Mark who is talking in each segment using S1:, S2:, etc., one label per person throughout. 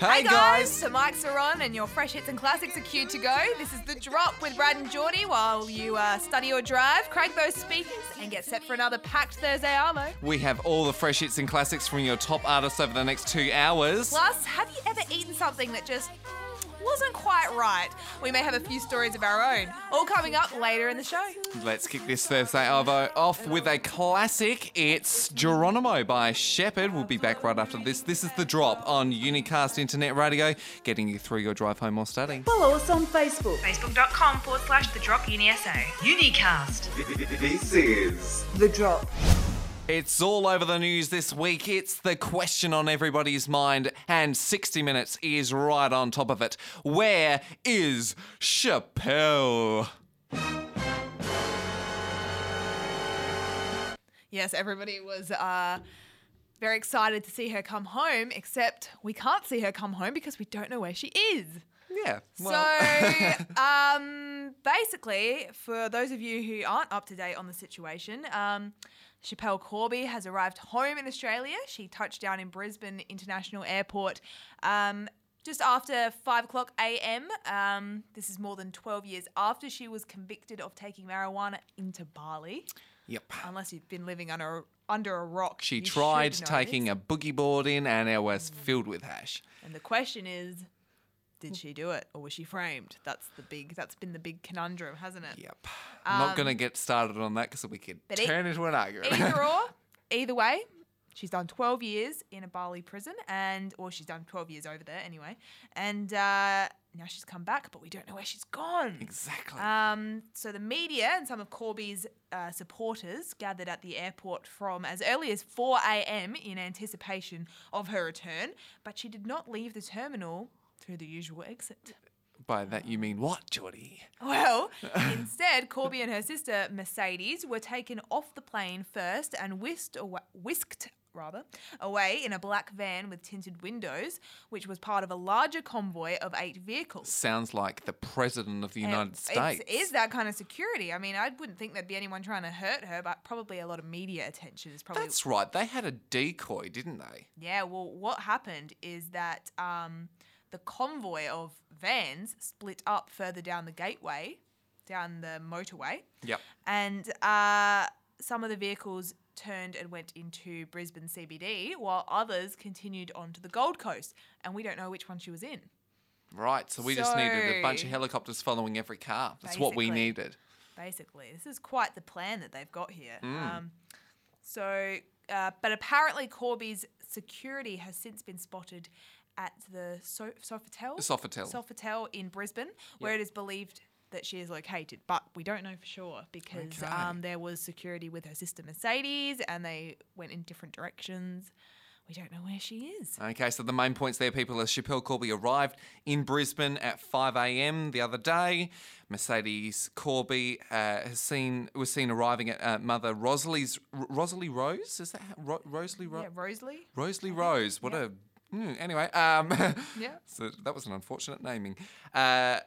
S1: Hi guys, the mics are on and your fresh hits and classics are queued to go. This is The Drop with Brad and Jordy while you uh, study or drive, crank those speakers and get set for another packed Thursday armo.
S2: We have all the fresh hits and classics from your top artists over the next two hours.
S1: Plus, have you ever eaten something that just wasn't quite right? We may have a few stories of our own, all coming up later in the show.
S2: Let's kick this Thursday Arvo off with a classic. It's Geronimo by Sheppard. We'll be back right after this. This is The Drop on Unicast Internet Radio, getting you through your drive home or study.
S3: Follow us on Facebook.
S4: Facebook.com forward slash the drop uni SA. Unicast.
S5: this is
S3: The Drop.
S2: It's all over the news this week. It's the question on everybody's mind, and 60 Minutes is right on top of it. Where is Schapelle?
S1: Yes, everybody was uh, very excited to see her come home, except we can't see her come home because we don't know where she is.
S2: Yeah.
S1: So, um, basically, for those of you who aren't up to date on the situation, um, Schapelle Corby has arrived home in Australia. She touched down in Brisbane International Airport um, just after 5 o'clock a.m. Um, this is more than 12 years after she was convicted of taking marijuana into Bali.
S2: yep.
S1: Unless you've been living under a, under a rock.
S2: She tried taking a boogie board in, and it was filled with hash.
S1: And the question is, did she do it or was she framed? That's the big. That's been the big conundrum, hasn't it?
S2: Yep. I'm not going to get started on that because we could
S1: Um, but e-
S2: turn into an argument.
S1: Either or, either way, she's done 12 years in a Bali prison, and or she's done 12 years over there anyway, and uh, now she's come back, but we don't know where she's gone.
S2: exactly.
S1: Um, so the media and some of Corby's uh, supporters gathered at the airport from as early as 4 a.m. in anticipation of her return, but she did not leave the terminal through the usual exit.
S2: By that you mean what, Jordy?
S1: Well, instead, Corby and her sister Mercedes were taken off the plane first and whisked away, whisked rather away in a black van with tinted windows, which was part of a larger convoy of eight vehicles.
S2: Sounds like the President of the
S1: And
S2: United States.
S1: It is that kind of security. I mean, I wouldn't think there'd be anyone trying to hurt her, but probably a lot of media attention is probably.
S2: That's right. They had a decoy, didn't they?
S1: Yeah, well, what happened is that um, the convoy of vans split up further down the gateway, down the motorway.
S2: Yep.
S1: And uh, some of the vehicles turned and went into Brisbane CBD, while others continued on to the Gold Coast. And we don't know which one she was in.
S2: Right. So we just needed a bunch of helicopters following every car. That's what we
S1: Basically.
S2: needed.
S1: Basically, this is quite the plan that they've got here.
S2: Mm.
S1: Um, so, uh, but apparently, Corby's security has since been spotted at the so- Sofitel.
S2: Sofitel.
S1: Sofitel in Brisbane, where it is believed that she is located, but we don't know for sure because
S2: Okay.
S1: um, there was security with her sister Mercedes, and they went in different directions. We don't know where she is.
S2: Okay, so the main points there, people, is Schapelle Corby arrived in Brisbane at 5 a.m. the other day. Mercedes Corby uh, has seen was seen arriving at uh, Mother Rosalie's Rosalie Rose. Is that how, Ro- Rosalie Rose?
S1: Yeah, Rosalie.
S2: Rosalie Rose. What a mm, anyway. Um,
S1: Yeah.
S2: So that was an unfortunate naming. Uh,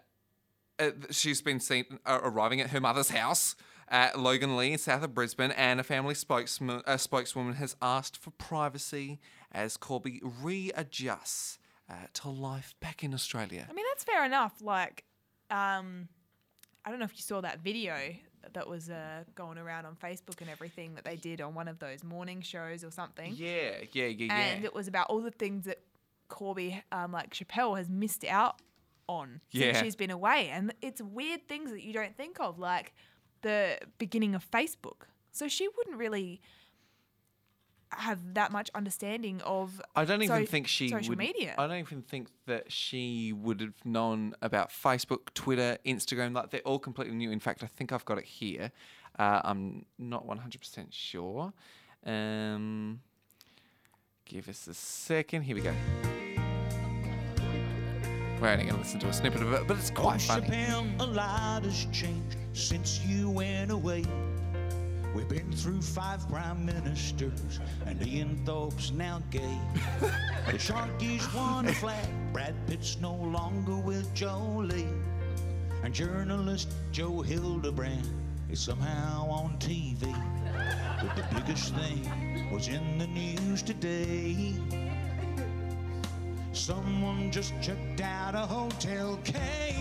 S2: uh, she's been seen uh, arriving at her mother's house at Loganlea, south of Brisbane, and a family spokesman, spokeswoman has asked for privacy as Corby readjusts uh, to life back in Australia.
S1: I mean, that's fair enough. Like, um, I don't know if you saw that video that was uh, going around on Facebook and everything that they did on one of those morning shows or something.
S2: Yeah, yeah, yeah,
S1: And
S2: yeah.
S1: it was about all the things that Corby, um, like Schapelle, has missed out on
S2: Yeah.
S1: since she's been away. And it's weird things that you don't think of, like the beginning of Facebook. So she wouldn't really have that much understanding of
S2: I don't even
S1: so-
S2: think she
S1: social
S2: would.
S1: media.
S2: I don't even think that she would have known about Facebook, Twitter, Instagram. Like they're all completely new. In fact, I think I've got it here. Uh, I'm not 100% sure. Um, give us a second. Here we go. We're only going to listen to a snippet of it, but it's quite funny.
S6: Schapelle, a lot has changed since you went away. We've been through five prime ministers, and Ian Thorpe's now gay. the Sharkies won a flag. Brad Pitt's no longer with Jolie. And journalist Joe Hildebrand is somehow on TV. But the biggest thing was in the news today. Someone just checked out a Hotel K.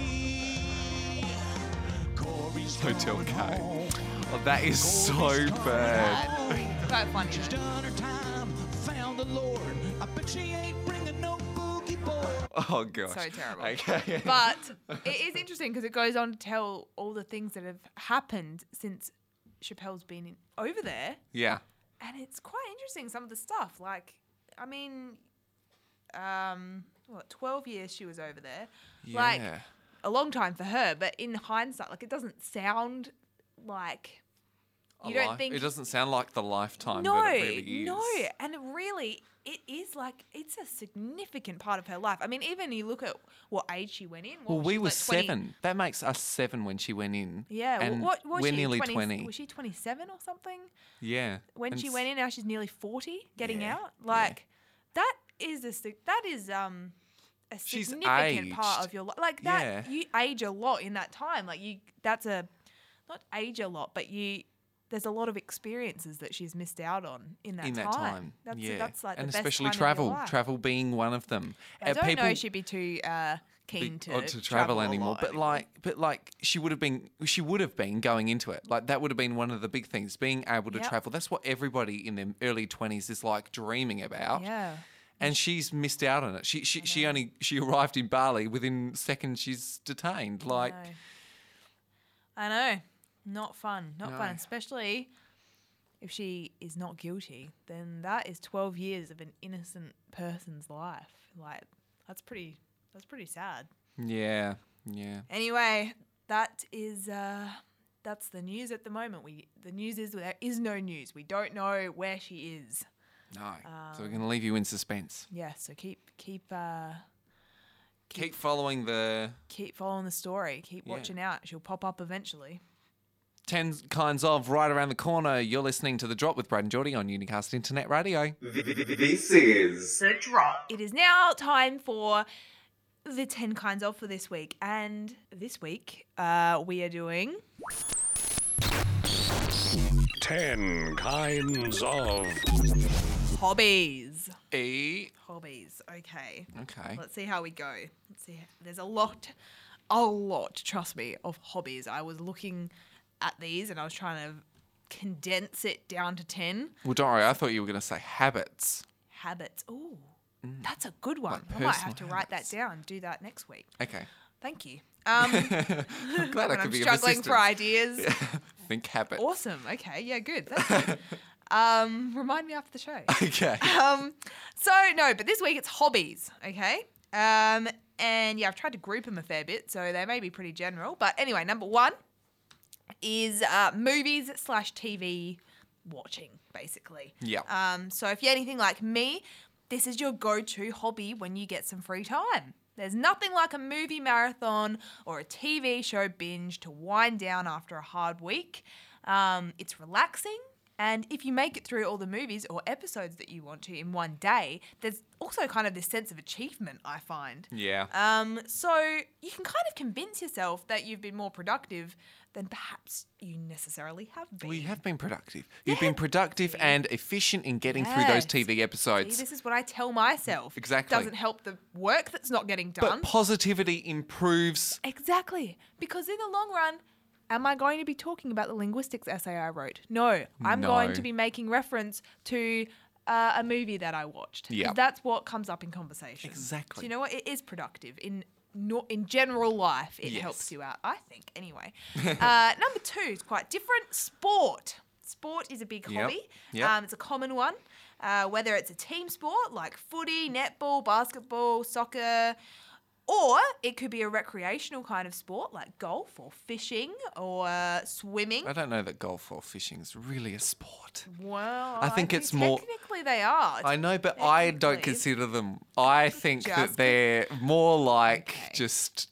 S6: Corey's
S2: Hotel K.
S6: home.
S2: Oh, that is so bad.
S6: home.
S1: Quite funny.
S6: She's done her time, found the Lord. I bet she ain't bringing no boogie board.
S2: Oh gosh.
S1: So terrible.
S2: Okay.
S1: But it is interesting because it goes on to tell all the things that have happened since Schapelle's been in, over there.
S2: yeah.
S1: and it's quite interesting some of the stuff like i mean um what 12 years she was over there
S2: Yeah.
S1: like a long time for her but in hindsight like it doesn't sound like you don't
S2: life-
S1: think
S2: it doesn't sound like the lifetime
S1: no
S2: really
S1: no and it really it is like it's a significant part of her life i mean even you look at what age she went in what
S2: Well,
S1: was
S2: we were
S1: like 20
S2: seven. That makes us seven when she went in.
S1: yeah
S2: and
S1: what was
S2: we're nearly
S1: 20
S2: twenty.
S1: was she 27 or something
S2: yeah.
S1: when
S2: And
S1: she went in now she's nearly 40 getting
S2: Yeah,
S1: out
S2: yeah.
S1: like that is a that is um a significant part of your life like that
S2: Yeah.
S1: you age a lot in that time like you that's a not age a lot but you there's a lot of experiences that she's missed out on in that
S2: in
S1: time
S2: that time.
S1: that's
S2: yeah.
S1: that's like
S2: and
S1: the best
S2: especially
S1: time
S2: travel. Travel being one of them.
S1: I
S2: Uh,
S1: don't know
S2: people-
S1: if she'd be too uh keen
S2: be-
S1: to,
S2: or to travel,
S1: a
S2: anymore. But
S1: anymore.
S2: like, but like, she would have been, she would have been going into it. Like that would have been one of the big things, being able to
S1: Yep.
S2: travel. That's what everybody in their early twenties is like dreaming about.
S1: yeah
S2: And she's missed out on it. She she, she only she arrived in Bali within seconds. She's detained. Like,
S1: I know. I know. Not fun. Not fun. Especially if she is not guilty, then that is 12 years of an innocent person's life. Like, that's pretty, that's pretty sad.
S2: yeah, yeah.
S1: Anyway, that is, uh, that's the news at the moment. We, the news is there is no news. We don't know where she is.
S2: No. so we're gonna leave you in suspense.
S1: Yeah. So keep, keep, uh,
S2: Keep following the
S1: keep following the story. Keep
S2: Yeah.
S1: watching out. She'll pop up eventually.
S2: 10 kinds of right around the corner. You're listening to The Drop with Brad and Jordy on Unicast Internet Radio.
S5: This is
S4: The Drop.
S1: It is now time for the 10 kinds of for this week. And this week, uh, we are doing.
S7: 10 kinds of.
S1: Hobbies.
S2: E.
S1: Hobbies. Okay.
S2: Okay.
S1: Let's see how we go. Let's see. There's a lot, a lot, trust me, of hobbies. I was looking at these and I was trying to condense it down to 10
S2: Well, don't worry. I thought you were going to say habits.
S1: habits. Ooh, that's a good one.
S2: Mm. Like
S1: I might have to
S2: personal
S1: write that down. Do that next week.
S2: Okay.
S1: Thank you. Um,
S2: I'm glad I could
S1: I'm
S2: be
S1: struggling for ideas.
S2: Think habits.
S1: Awesome. Okay. Yeah. Good. That's good. um, remind me after the show.
S2: Okay.
S1: Um, so no, but this week it's hobbies. Okay. Um, and yeah, I've tried to group them a fair bit, so they may be pretty general. But anyway, number one is uh, movies slash TV watching, basically.
S2: Yeah.
S1: Um, so if you're anything like me, this is your go-to hobby when you get some free time. There's nothing like a movie marathon or a TV show binge to wind down after a hard week. Um, it's relaxing, and if you make it through all the movies or episodes that you want to in one day, there's also kind of this sense of achievement, I find.
S2: yeah.
S1: Um, so you can kind of convince yourself that you've been more productive than perhaps you necessarily have been.
S2: well, you have been productive. You've been productive and efficient in getting through those
S1: Yes.
S2: TV
S1: See,
S2: episodes.
S1: this is what I tell myself.
S2: Exactly.
S1: Doesn't help the work that's not getting done.
S2: but positivity improves.
S1: exactly. Because in the long run, am I going to be talking about the linguistics essay I wrote? No. I'm going to be making reference to uh, a movie that I watched.
S2: Yeah.
S1: That's what comes up in conversation.
S2: Exactly.
S1: So you know what? It is productive in no, in general life. It
S2: Yes.
S1: helps you out, I think. Anyway, uh, number two is quite different. Sport. Sport is a big
S2: Yep.
S1: hobby.
S2: Yep.
S1: Um, it's a common one. Uh, whether it's a team sport like footy, netball, basketball, soccer, or it could be a recreational kind of sport like golf or fishing or uh, swimming.
S2: I don't know that golf or fishing is really a sport.
S1: Well,
S2: I think it's more-
S1: Technically, they are.
S2: I know, but I don't consider them. I think that they're more like
S1: Okay.
S2: just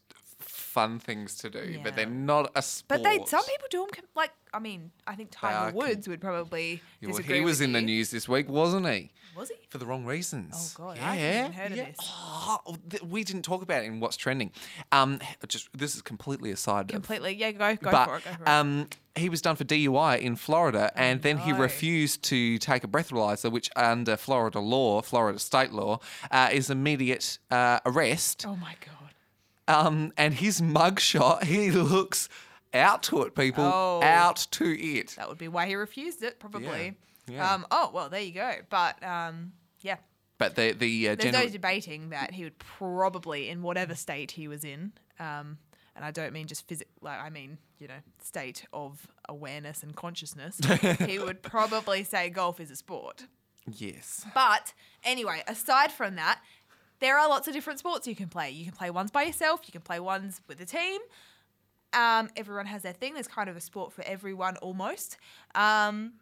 S2: fun things to do,
S1: Yeah.
S2: but they're not a sport.
S1: But they some people do them like I mean I think
S2: are
S1: Tiger
S2: com-
S1: Woods would probably
S2: Yeah, well,
S1: disagree
S2: he was
S1: with
S2: in the
S1: you.
S2: news this week, wasn't he?
S1: Was he?
S2: For the wrong reasons.
S1: Oh, God,
S2: yeah.
S1: I haven't even heard of this.
S2: Oh, th- we didn't talk about it in what's trending. Um, just this is completely aside. of-
S1: Completely. Yeah, go go
S2: but
S1: for it. Go for it.
S2: um, he was done for DUI in Florida, and then he
S1: no.
S2: refused to take a breathalyzer, which under Florida law, Florida state law, uh, is immediate uh, arrest.
S1: oh my god.
S2: Um, and his mugshot, he looks out to it, people,
S1: Oh.
S2: out to it.
S1: That would be why he refused it, probably.
S2: Yeah.
S1: Um, oh well, there you go. But um, yeah,
S2: But the the uh,
S1: there's no debating that he would probably, in whatever state he was in, um, and I don't mean just physical, like I mean you know state of awareness and consciousness, he would probably say golf is a sport.
S2: yes,
S1: But anyway, aside from that, there are lots of different sports you can play. You can play ones by yourself, you can play ones with a team. Um, everyone has their thing. There's kind of a sport for everyone almost. Um,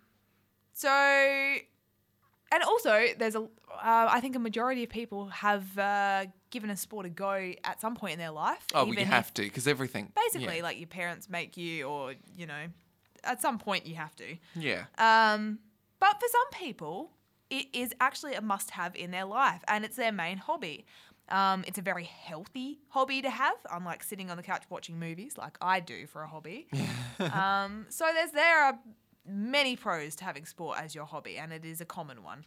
S1: so, and also, there's a, uh, I think a majority of people have uh, given a sport a go at some point in their life.
S2: oh, well, you have
S1: if-
S2: to because everything
S1: Basically,
S2: yeah.
S1: like your parents make you, or, you know, at some point you have to.
S2: yeah.
S1: Um, but for some people, it is actually a must have in their life and it's their main hobby. Um, it's a very healthy hobby to have, unlike sitting on the couch watching movies like I do for a hobby. um, so there's there are many pros to having sport as your hobby, and it is a common one.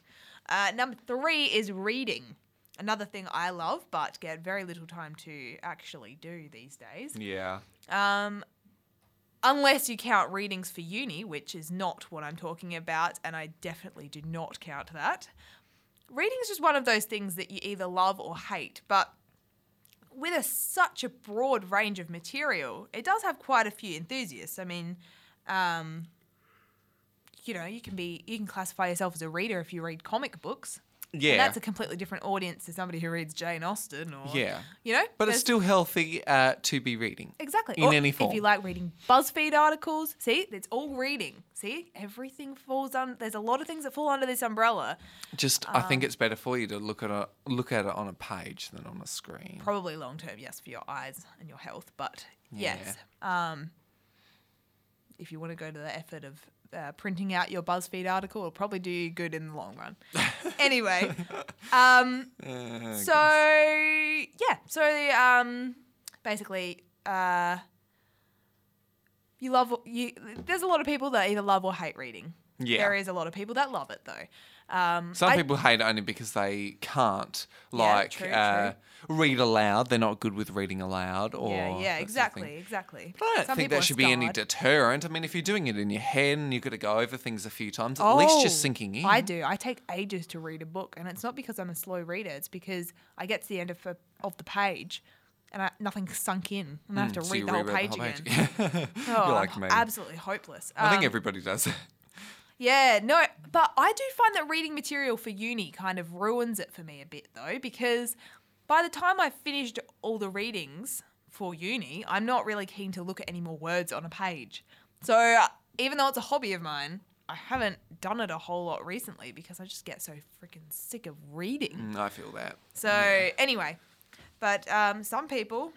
S1: Uh, number three is reading. Another thing I love, but get very little time to actually do these days.
S2: yeah.
S1: Um, unless you count readings for uni, which is not what I'm talking about, and I definitely do not count that. Reading is just one of those things that you either love or hate, but with a, such a broad range of material, it does have quite a few enthusiasts. I mean, um, you know, you can be you can classify yourself as a reader if you read comic books.
S2: Yeah.
S1: And that's a completely different audience to somebody who reads Jane Austen or
S2: Yeah.
S1: you know.
S2: But it's still healthy uh, to be reading.
S1: Exactly.
S2: In
S1: Or
S2: any form.
S1: If you like reading BuzzFeed articles, see, it's all reading. See, everything falls on. There's a lot of things that fall under this umbrella.
S2: Just, I
S1: Um,
S2: think it's better for you to look at a look at it on a page than on a screen.
S1: Probably long term, yes, for your eyes and your health. But yes, um, if you want to go to the effort of uh, printing out your BuzzFeed article, it'll probably do you good in the long run. anyway, um,
S2: Uh,
S1: so yeah, so the, um, basically, uh, you love you. There's a lot of people that either love or hate reading.
S2: Yeah.
S1: there is a lot of people that love it though. Um,
S2: Some
S1: I-
S2: people hate it only because they can't,
S1: Yeah,
S2: like,
S1: true,
S2: uh, read aloud. They're not good with reading aloud. Or
S1: Yeah,
S2: that sort
S1: yeah,
S2: of
S1: exactly, exactly.
S2: But I don't
S1: Some
S2: think that should be any deterrent. I mean, if you're doing it in your head and you've got to go over things a few times, at least just
S1: Oh,
S2: sinking in.
S1: I do. I take ages to read a book, and it's not because I'm a slow reader. It's because I get to the end of a, of the page, and I, nothing's sunk in, and I have to
S2: Mm, so
S1: read
S2: you
S1: the whole page again.
S2: You're
S1: Oh,
S2: like me.
S1: absolutely hopeless.
S2: I think
S1: Um,
S2: everybody does.
S1: Yeah, no, but I do find that reading material for uni kind of ruins it for me a bit though, because by the time I've finished all the readings for uni, I'm not really keen to look at any more words on a page. So even though it's a hobby of mine, I haven't done it a whole lot recently because I just get so freaking sick of reading.
S2: Mm, I feel that.
S1: So anyway, but um, some people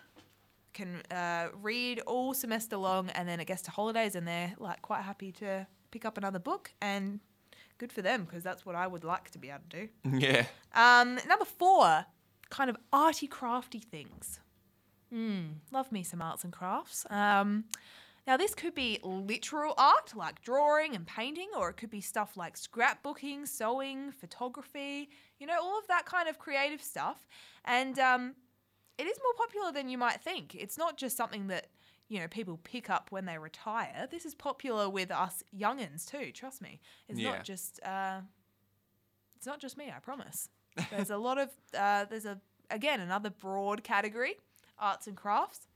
S1: can uh, read all semester long, and then it gets to holidays, and they're like quite happy to pick up another book, and good for them because that's what I would like to be able to do.
S2: Yeah.
S1: Um, number four, kind of arty crafty things. Mm, love me some arts and crafts. Um, now this could be literal art like drawing and painting, or it could be stuff like scrapbooking, sewing, photography. You know, all of that kind of creative stuff. And um, it is more popular than you might think. It's not just something that you know people pick up when they retire. This is popular with us youngins too. Trust me, it's
S2: Yeah.
S1: not just. Uh, it's not just me, I promise. There's a lot of uh, there's a again another broad category, arts and crafts.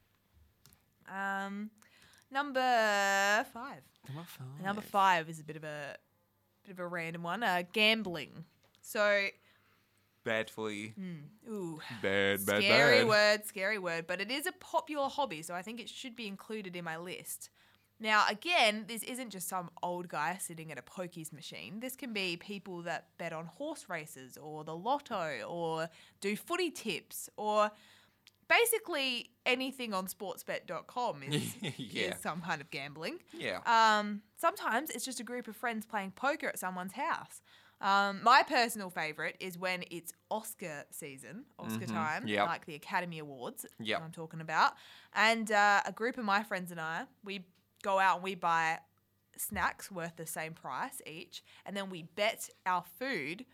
S1: Um, number five. Number five Number five is a bit of a bit of a random one. Uh, gambling. So,
S2: Bad for you.
S1: ooh,
S2: Bad, bad,
S1: scary
S2: bad.
S1: word, scary word, but it is a popular hobby, so I think it should be included in my list. Now, again, this isn't just some old guy sitting at a pokies machine. This can be people that bet on horse races or the lotto or do footy tips or basically anything on sportsbet.com is,
S2: Yeah.
S1: is some kind of gambling.
S2: Yeah.
S1: Um, sometimes it's just a group of friends playing poker at someone's house. Um, my personal favorite is when it's Oscar season, Oscar time,
S2: Mm-hmm. Yep.
S1: like the Academy Awards. what I'm talking about. And uh, a group of my friends and I, we go out and we buy snacks worth the same price each, and then we bet our food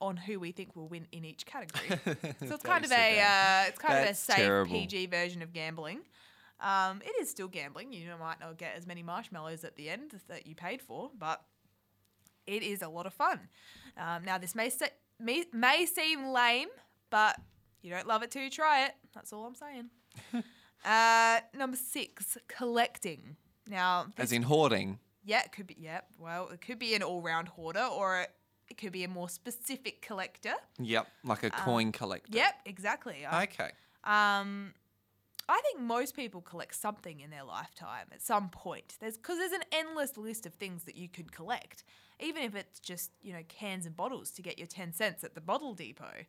S1: on who we think will win in each category. so it's kind of a
S2: is so bad.
S1: uh, it's kind
S2: That's
S1: of a safe
S2: terrible.
S1: PG version of gambling. Um, it is still gambling. You might not get as many marshmallows at the end that you paid for, but it is a lot of fun. Um, now, this may, se- may may seem lame, but you don't love it till you try it. That's all I'm saying. uh, number six, collecting. Now,
S2: As in hoarding.
S1: yeah, it could be. Yeah, well, it could be an all-round hoarder, or it could be a more specific collector.
S2: Yep. Like a coin collector.
S1: Yep, exactly.
S2: Okay.
S1: um, I think most people collect something in their lifetime at some point. There's because there's an endless list of things that you could collect, even if it's just you know cans and bottles to get your ten cents at the bottle depot.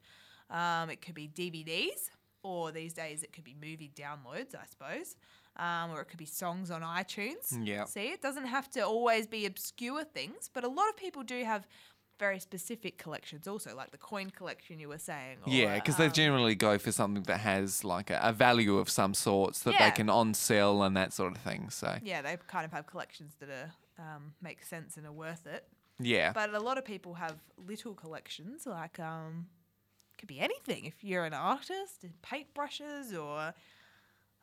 S1: Um, it could be DVDs, or these days it could be movie downloads, I suppose, um, or it could be songs on iTunes.
S2: Yep.
S1: See, it doesn't have to always be obscure things, but a lot of people do have very specific collections also, like the coin collection you were saying. Or,
S2: Yeah, because they
S1: um,
S2: generally go for something that has like a, a value of some sorts that
S1: Yeah.
S2: they can on sell and that sort of thing. So
S1: yeah, they kind of have collections that are um, make sense and are worth it.
S2: yeah,
S1: But a lot of people have little collections, like um, could be anything. If you're an artist, paintbrushes or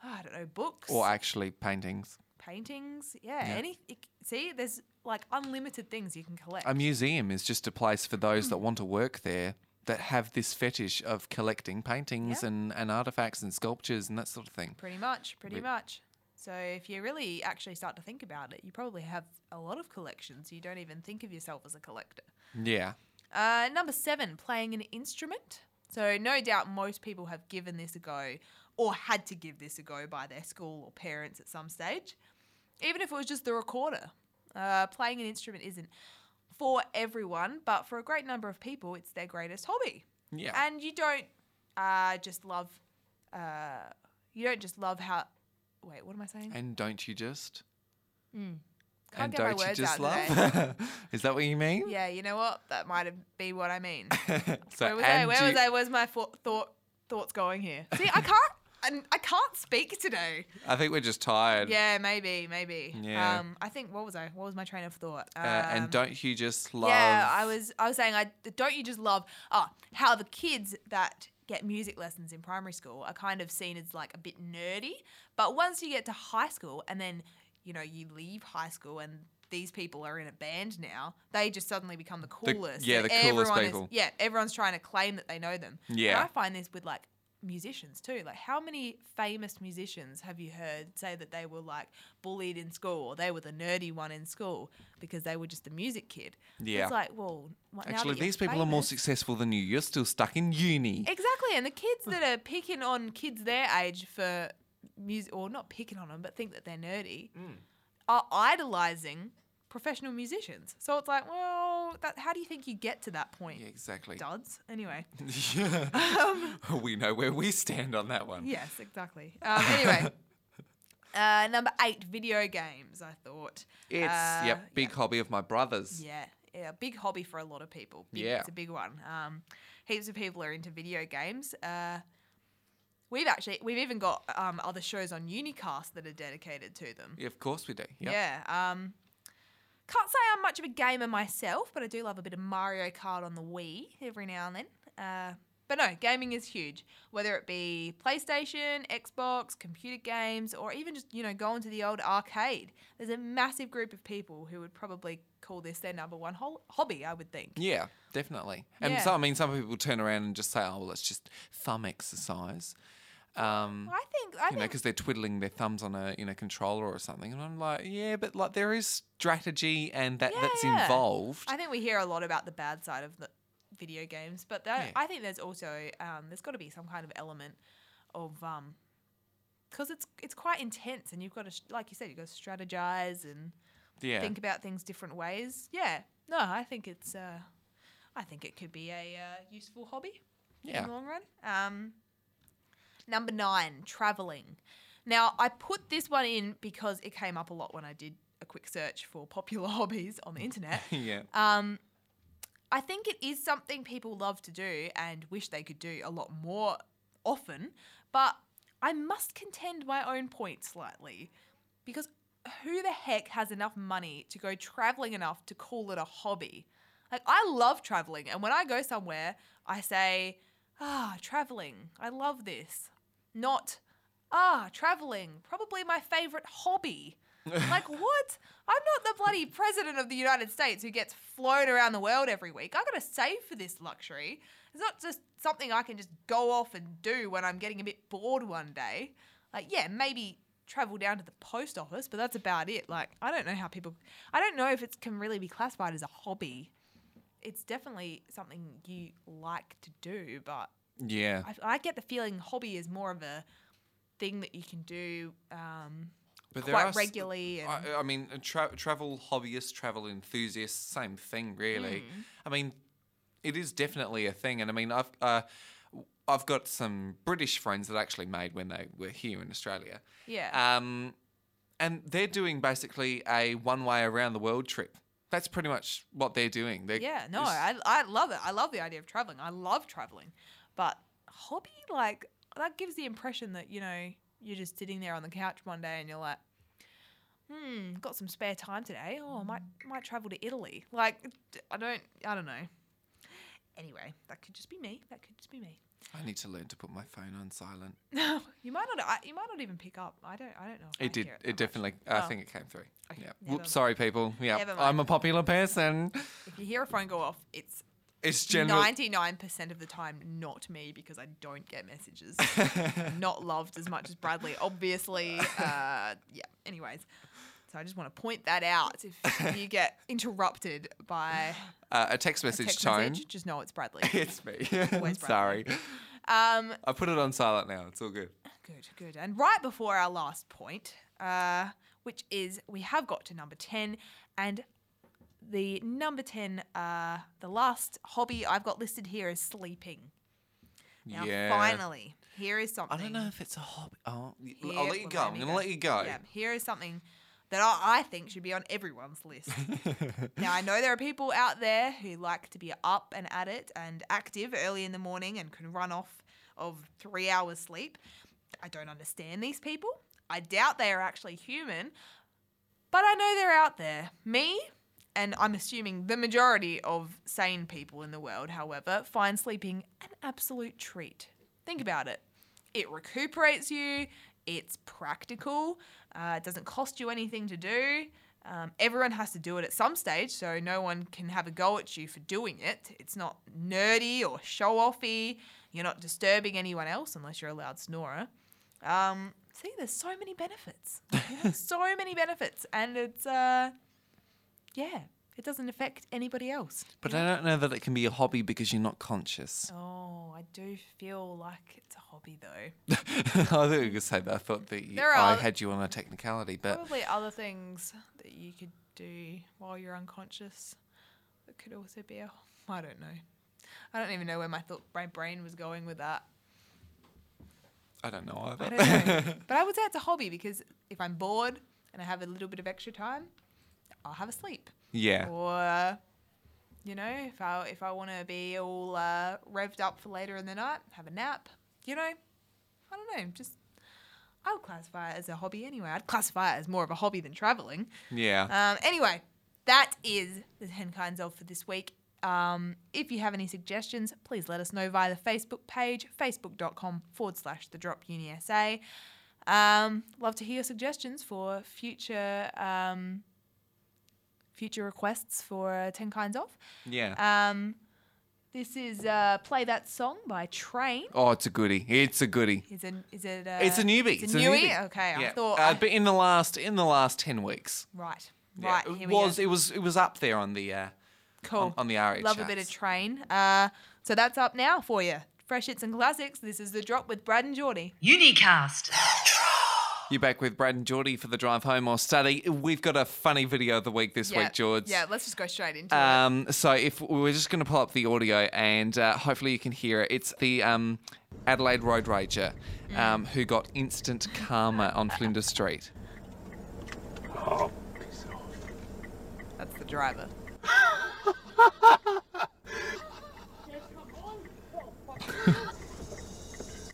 S1: I don't know, books,
S2: or actually paintings.
S1: paintings. Yeah,
S2: Yeah.
S1: any. It, see, there's like unlimited things you can collect.
S2: A museum is just a place for those that want to work there that have this fetish of collecting paintings
S1: Yeah.
S2: and, and artifacts and sculptures and that sort of thing.
S1: Pretty much, pretty
S2: Re-
S1: much. So if you really actually start to think about it, you probably have a lot of collections. You don't even think of yourself as a collector.
S2: Yeah.
S1: Uh, number seven, playing an instrument. So no doubt most people have given this a go or had to give this a go by their school or parents at some stage. Even if it was just the recorder. Uh, playing an instrument isn't for everyone, but for a great number of people, it's their greatest hobby.
S2: Yeah.
S1: And you don't uh, just love, uh, you don't just love how. Wait, what am I saying?
S2: And don't you just?
S1: Can't
S2: and
S1: get my
S2: don't you
S1: words
S2: just
S1: out today.
S2: love? is that what you mean?
S1: Yeah, you know what? That might have been what I mean.
S2: so,
S1: Where was I? Where was
S2: you-
S1: I? Where's my fo- thought thoughts going here? See, I can't. I, I can't speak today.
S2: I think we're just tired.
S1: Yeah, maybe, maybe.
S2: Yeah.
S1: Um, I think what was I? What was my train of thought?
S2: Uh, and
S1: Um,
S2: don't you just love?
S1: Yeah, I was. I was saying, I don't you just love ah how the kids that get music lessons in primary school are kind of seen as like a bit nerdy, but once you get to high school and then you know you leave high school and these people are in a band now, they just suddenly become the
S2: The-
S1: coolest.
S2: yeah,
S1: and
S2: the coolest
S1: is-
S2: people.
S1: yeah, everyone's trying to claim that they know them. And
S2: Yeah.
S1: I find this with like musicians too. Like, how many famous musicians have you heard say that they were like bullied in school or they were the nerdy one in school because they were just the music kid?
S2: Yeah.
S1: It's like, well, what-
S2: Actually, these people are more successful than you. You're still stuck in uni.
S1: Exactly, and the kids that are picking on kids their age for music, or not picking on them, but think that they're nerdy,
S2: Mm.
S1: are idolizing professional musicians. So it's like, well, that, how do you think you get to that point?
S2: Yeah, exactly.
S1: Duds. Anyway. Yeah.
S2: we know where we stand on that one.
S1: Yes, exactly. Um, anyway. Uh, number eight, video games. I thought
S2: It's
S1: Uh,
S2: yep, big hobby of my brother's.
S1: Yeah, yeah, big hobby for a lot of people. Big,
S2: Yeah.
S1: it's a big one. Um, heaps of people are into video games. Uh, we've actually we've even got um, other shows on Unicast that are dedicated to them.
S2: Yeah, of course we do. Yep.
S1: Yeah. Um, can't say I'm much of a gamer myself, but I do love a bit of Mario Kart on the Wii every now and then. Uh, but no, gaming is huge. Whether it be PlayStation, Xbox, computer games, or even just you know going to the old arcade, there's a massive group of people who would probably call this their number one hol- hobby. I would think.
S2: Yeah, definitely. And
S1: Yeah.
S2: so, I mean, some people turn around and just say, "Oh, well, it's just thumb exercise," um,
S1: I think. I
S2: you know, because they're twiddling their thumbs on a in a controller or something. And I'm like, yeah, but like there is strategy and that
S1: Yeah,
S2: that's
S1: yeah.
S2: involved.
S1: I think we hear a lot about the bad side of the video games, but that,
S2: Yeah.
S1: I think there's also um, there's got to be some kind of element of um, because it's it's quite intense, and you've got to like you said, you've got to strategize and
S2: yeah,
S1: think about things different ways. Yeah, no, I think it's uh, I think it could be a uh, useful hobby in the long run. Um, Number nine, traveling. Now, I put this one in because it came up a lot when I did a quick search for popular hobbies on the internet.
S2: yeah.
S1: Um, I think it is something people love to do and wish they could do a lot more often, but I must contend my own point slightly because who the heck has enough money to go traveling enough to call it a hobby? Like, I love traveling, and when I go somewhere, I say, ah, traveling, I love this. Not, ah, traveling, probably my favorite hobby. like, what? I'm not the bloody president of the United States who gets flown around the world every week. I gotta save for this luxury. It's not just something I can just go off and do when I'm getting a bit bored one day. Like, yeah, maybe travel down to the post office, but that's about it. Like, I don't know how people, I don't know if it can really be classified as a hobby. It's definitely something you like to do, but
S2: Yeah.
S1: I, I get the feeling hobby is more of a thing that you can do um,
S2: But
S1: quite regularly. And,
S2: I, I mean, tra- travel hobbyists, travel enthusiasts, same thing, really.
S1: Hmm.
S2: I mean, it is definitely a thing, and I mean, I've uh, I've got some British friends that actually made when they were here in Australia.
S1: yeah.
S2: Um, and they're doing basically a one-way around the world trip. That's pretty much what they're doing. They're
S1: Yeah, no,
S2: just-
S1: I, I love it. I love the idea of traveling. I love traveling. But hobby, like, that gives the impression that, you know, you're just sitting there on the couch one day and you're like, hmm, got some spare time today. Oh, I might, might travel to Italy. Like, I don't, I don't know. Anyway, that could just be me. That could just be me.
S2: I need to learn to put my phone on silent.
S1: No, you might not, I, you might not even pick up. I don't, I don't know. If I
S2: It did. It
S1: much.
S2: definitely. I
S1: Oh.
S2: think it came through.
S1: Okay,
S2: Yeah. Whoops. Sorry, people. Yeah. I'm a popular person.
S1: If you hear a phone go off, it's
S2: It's generally.
S1: Ninety-nine percent of the time, not me because I don't get messages. not loved as much as Bradley, obviously. Uh, yeah. Anyways, so I just want to point that out. If, you get interrupted by
S2: Uh, a text
S1: a
S2: message
S1: text
S2: tone.
S1: message, just know it's Bradley.
S2: It's me.
S1: Always
S2: Sorry.
S1: Bradley. Um,
S2: I put it on silent now. It's all good.
S1: good, good. And right before our last point, uh, which is we have got to number ten, and the number ten, uh, the last hobby I've got listed here is sleeping. Now,
S2: yeah.
S1: finally, here is something.
S2: I don't know if it's a hobby. Oh,
S1: Here-
S2: I'll let you go. I'm going to let you go.
S1: Yeah, here is something that I, I think should be on everyone's list. now, I know there are people out there who like to be up and at it and active early in the morning and can run off of three hours sleep. I don't understand these people. I doubt they are actually human, but I know they're out there. Me, and I'm assuming the majority of sane people in the world, however, find sleeping an absolute treat. Think about it. It recuperates you, it's practical, uh, it doesn't cost you anything to do. Um, everyone has to do it at some stage, so no one can have a go at you for doing it. It's not nerdy or show offy. You're not disturbing anyone else unless you're a loud snorer. Um, see, there's so many benefits. So many benefits, and it's uh, yeah, it doesn't affect anybody else.
S2: But I don't know that it can be a hobby because you're not conscious.
S1: Oh, I do feel like it's a hobby though.
S2: I thought you could say that. I thought that you, I had you on a technicality, but
S1: Probably other things that you could do while you're unconscious. That could also be a. I don't know. I don't even know where my thought, my brain was going with that.
S2: I don't know either.
S1: I don't know. but I would say it's a hobby because if I'm bored and I have a little bit of extra time, I'll have a sleep.
S2: yeah.
S1: Or, you know, if I if I want to be all uh, revved up for later in the night, have a nap. You know, I don't know. Just I would classify it as a hobby anyway. I'd classify it as more of a hobby than traveling.
S2: Yeah.
S1: Um, anyway, that is the 10 kinds of for this week. Um, if you have any suggestions, please let us know via the Facebook page, facebook.com forward slash the drop uni SA. Um, love to hear your suggestions for future um, future requests for uh, 10 kinds of.
S2: yeah.
S1: Um, this is uh, Play That Song by Train.
S2: oh, it's a goodie. It's a goodie.
S1: Is it? Is it? Uh,
S2: It's a newbie.
S1: It's a newbie. Okay, I thought.
S2: Uh,
S1: I-
S2: but in the last in the last ten weeks.
S1: right,
S2: Yeah,
S1: right.
S2: It
S1: here we
S2: was
S1: go.
S2: it was it was up there on the uh,
S1: Cool.
S2: on, on the RH.
S1: Love a bit of train. Uh, so that's up now for you. Fresh hits and classics. This is the drop with Brad and Jordy.
S4: Unicast.
S2: You're back with Brad and Jordy for the drive home or study. We've got a funny video of the week this
S1: yeah,
S2: week, George.
S1: Yeah, let's just go straight into it.
S2: Um, so if we're just going to pull up the audio and uh, hopefully you can hear it. It's the um, Adelaide road rager um, who got instant karma on Flinders Street.
S1: That's the driver.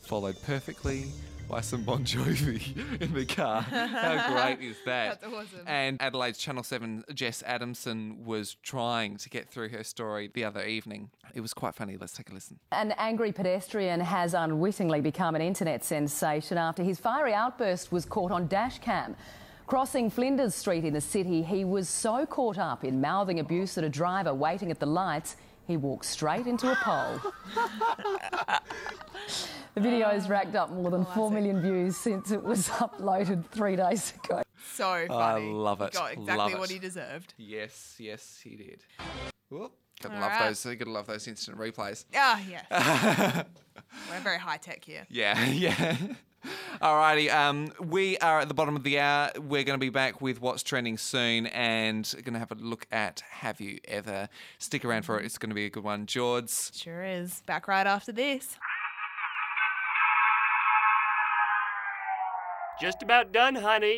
S2: Followed perfectly by some Bon Jovi in the car. How great is that?
S1: That's awesome.
S2: And Adelaide's Channel 7 Jess Adamson was trying to get through her story the other evening. It was quite funny. Let's take a listen.
S8: An angry pedestrian has unwittingly become an internet sensation after his fiery outburst was caught on dashcam. Crossing Flinders Street in the city, he was so caught up in mouthing abuse at a driver waiting at the lights, he walked straight into a pole. the video's racked up more than 4 million views since it was uploaded three days ago.
S1: So funny.
S2: I love it.
S1: He
S2: it.
S1: got exactly
S2: Love
S1: what
S2: it.
S1: he deserved.
S2: Yes, yes, he did. Whoop. Gotta
S1: All
S2: love
S1: right.
S2: those. Gotta love those instant replays.
S1: Ah, yes. We're very high tech here.
S2: Yeah, yeah. Alrighty, um, we are at the bottom of the hour. We're going to be back with what's trending soon and going to have a look at Have You Ever? Stick around for it. It's going to be a good one. George,
S1: Sure is. Back right after this.
S9: Just about done, honey.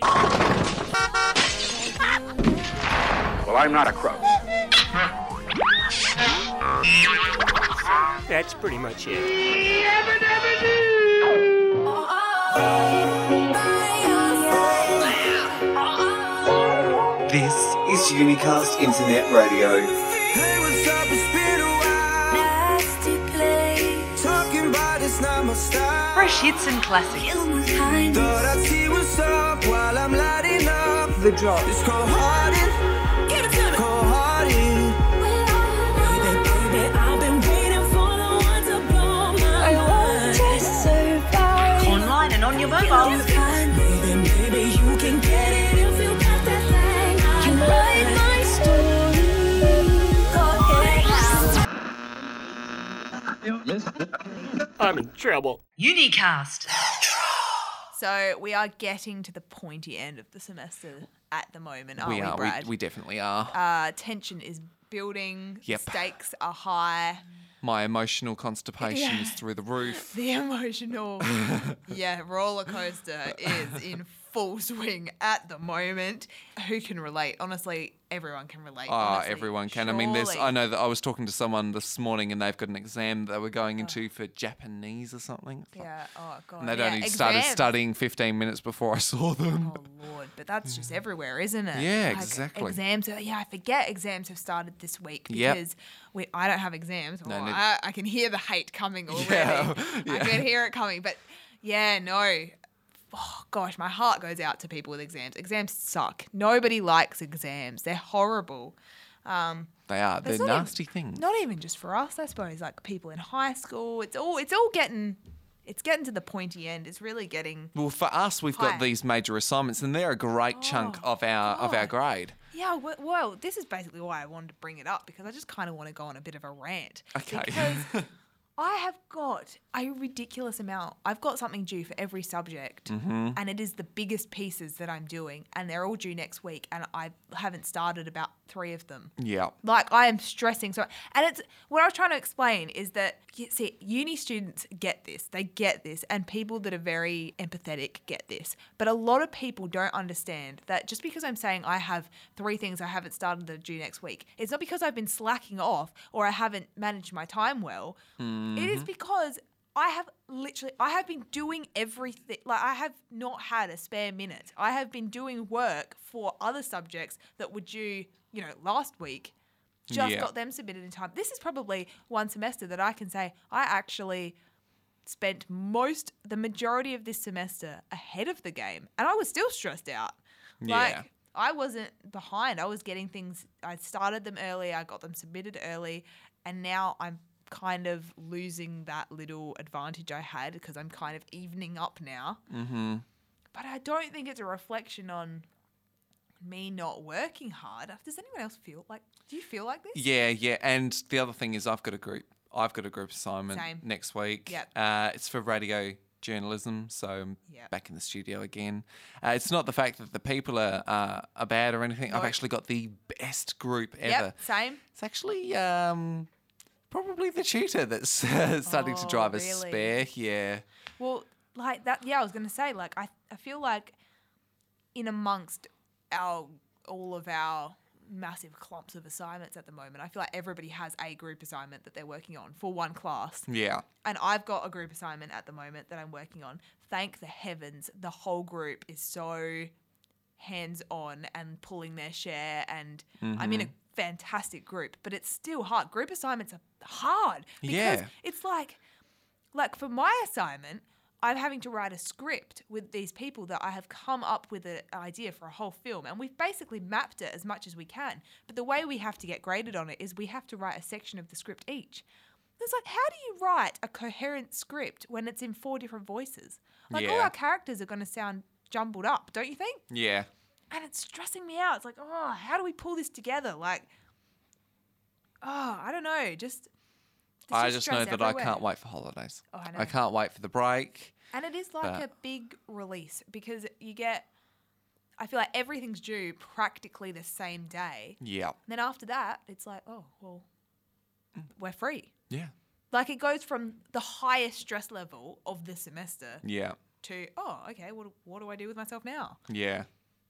S7: Well, I'm not a crook.
S9: That's pretty much it.
S5: This is Unicast Internet Radio.
S4: Fresh hits and classics.
S3: The drop.
S9: I'm in trouble.
S4: Unicast.
S1: So we are getting to the pointy end of the semester at the moment, aren't
S2: we
S1: we,
S2: are.
S1: Brad?
S2: We, we definitely are.
S1: uh, tension is building.
S2: Yep.
S1: Stakes are high.
S2: My emotional constipation
S1: Yeah.
S2: is through the roof.
S1: The emotional, yeah, roller coaster is in full swing at the moment. Who can relate? Honestly, everyone can relate.
S2: Ah,
S1: honestly.
S2: everyone can. I mean, there's.
S1: Surely.
S2: I know that I was talking to someone this morning, and they've got an exam they were going into for Japanese or something. It's like-
S1: Yeah. Oh god.
S2: And they'd
S1: yeah,
S2: only started studying 15 minutes before I saw them.
S1: Oh lord, but that's just everywhere, isn't it?
S2: Yeah,
S1: Like,
S2: exactly.
S1: Exams. Are, yeah, I forget exams have started this week
S2: Yep.
S1: because we. I don't have exams. Oh,
S2: no.
S1: I, I can hear the hate coming already.
S2: Yeah,
S1: I can hear it coming, but yeah, no. Oh gosh, my heart goes out to people with exams. Exams suck. Nobody likes exams. They're horrible. Um,
S2: They are. They're
S1: not even-
S2: nasty things.
S1: Not even just for us, I suppose. Like people in high school. It's all. It's all getting. It's getting to the pointy end. It's really getting.
S2: Well, for us, we've
S1: Hi.
S2: got these major assignments, and they're a great chunk
S1: Oh,
S2: of our of our grade.
S1: Yeah, well, this is basically why I wanted to bring it up because I just kind of want to go on a bit of a rant.
S2: Okay.
S1: I have got a ridiculous amount. I've got something due for every subject,
S2: Mm-hmm.
S1: and it is the biggest pieces that I'm doing, and they're all due next week, and I haven't started about three of them.
S2: Yeah.
S1: Like I am stressing so, and it's what I was trying to explain is that you see, uni students get this, they get this, and people that are very empathetic get this. But a lot of people don't understand that just because I'm saying I have three things I haven't started that are due next week, it's not because I've been slacking off or I haven't managed my time well. It is mm-hmm. because I have literally I have been doing everything like I have not had a spare minute. I have been doing work for other subjects that were due, you know, last week. Just
S2: Yeah.
S1: got them submitted in time. This is probably one semester that I can say I actually spent most the majority of this semester ahead of the game and I was still stressed out. Like
S2: Yeah.
S1: I wasn't behind. I was getting things I started them early, I got them submitted early, and now I'm kind of losing that little advantage I had because I'm kind of evening up now.
S2: Mm-hmm.
S1: But I don't think it's a reflection on me not working hard. Does anyone else feel like do you feel like this?
S2: Yeah, yeah. And the other thing is, I've got a group. I've got a group assignment
S1: Same.
S2: next week.
S1: Yep.
S2: Uh, it's for radio journalism, so I'm
S1: Yep.
S2: back in the studio again. Uh, it's not the fact that the people are uh, are bad or anything. I've actually got the best group
S1: Yep,
S2: ever.
S1: same.
S2: It's actually um, Probably the tutor that's uh, starting to
S1: Oh,
S2: drive a spare. Yeah.
S1: Well, like that. Yeah, I was gonna say. Like, I I feel like in amongst our all of our massive clumps of assignments at the moment, I feel like everybody has a group assignment that they're working on for one class.
S2: Yeah.
S1: And I've got a group assignment at the moment that I'm working on. Thank the heavens, the whole group is so hands on and pulling their share. And I'm in a fantastic group, but it's still hard. Group assignments are hard because
S2: Yeah.
S1: it's like, like for my assignment, I'm having to write a script with these people that I have come up with an idea for a whole film, and we've basically mapped it as much as we can. But the way we have to get graded on it is we have to write a section of the script each. It's like, how do you write a coherent script when it's in four different voices? Like, all our characters are going to sound jumbled up, don't you think?
S2: Yeah.
S1: And it's stressing me out. It's like, oh, how do we pull this together? Like, oh, I don't know. Just.
S2: I just know that I can't wait for holidays.
S1: Oh, I know.
S2: can't wait for the break.
S1: And it is like a big release because you get. I feel like everything's due practically the same day.
S2: Yeah.
S1: Then after that, it's like, oh, well, we're free.
S2: Yeah.
S1: Like it goes from the highest stress level of the semester
S2: Yeah.
S1: to, oh, okay, what, what do I do with myself now?
S2: Yeah.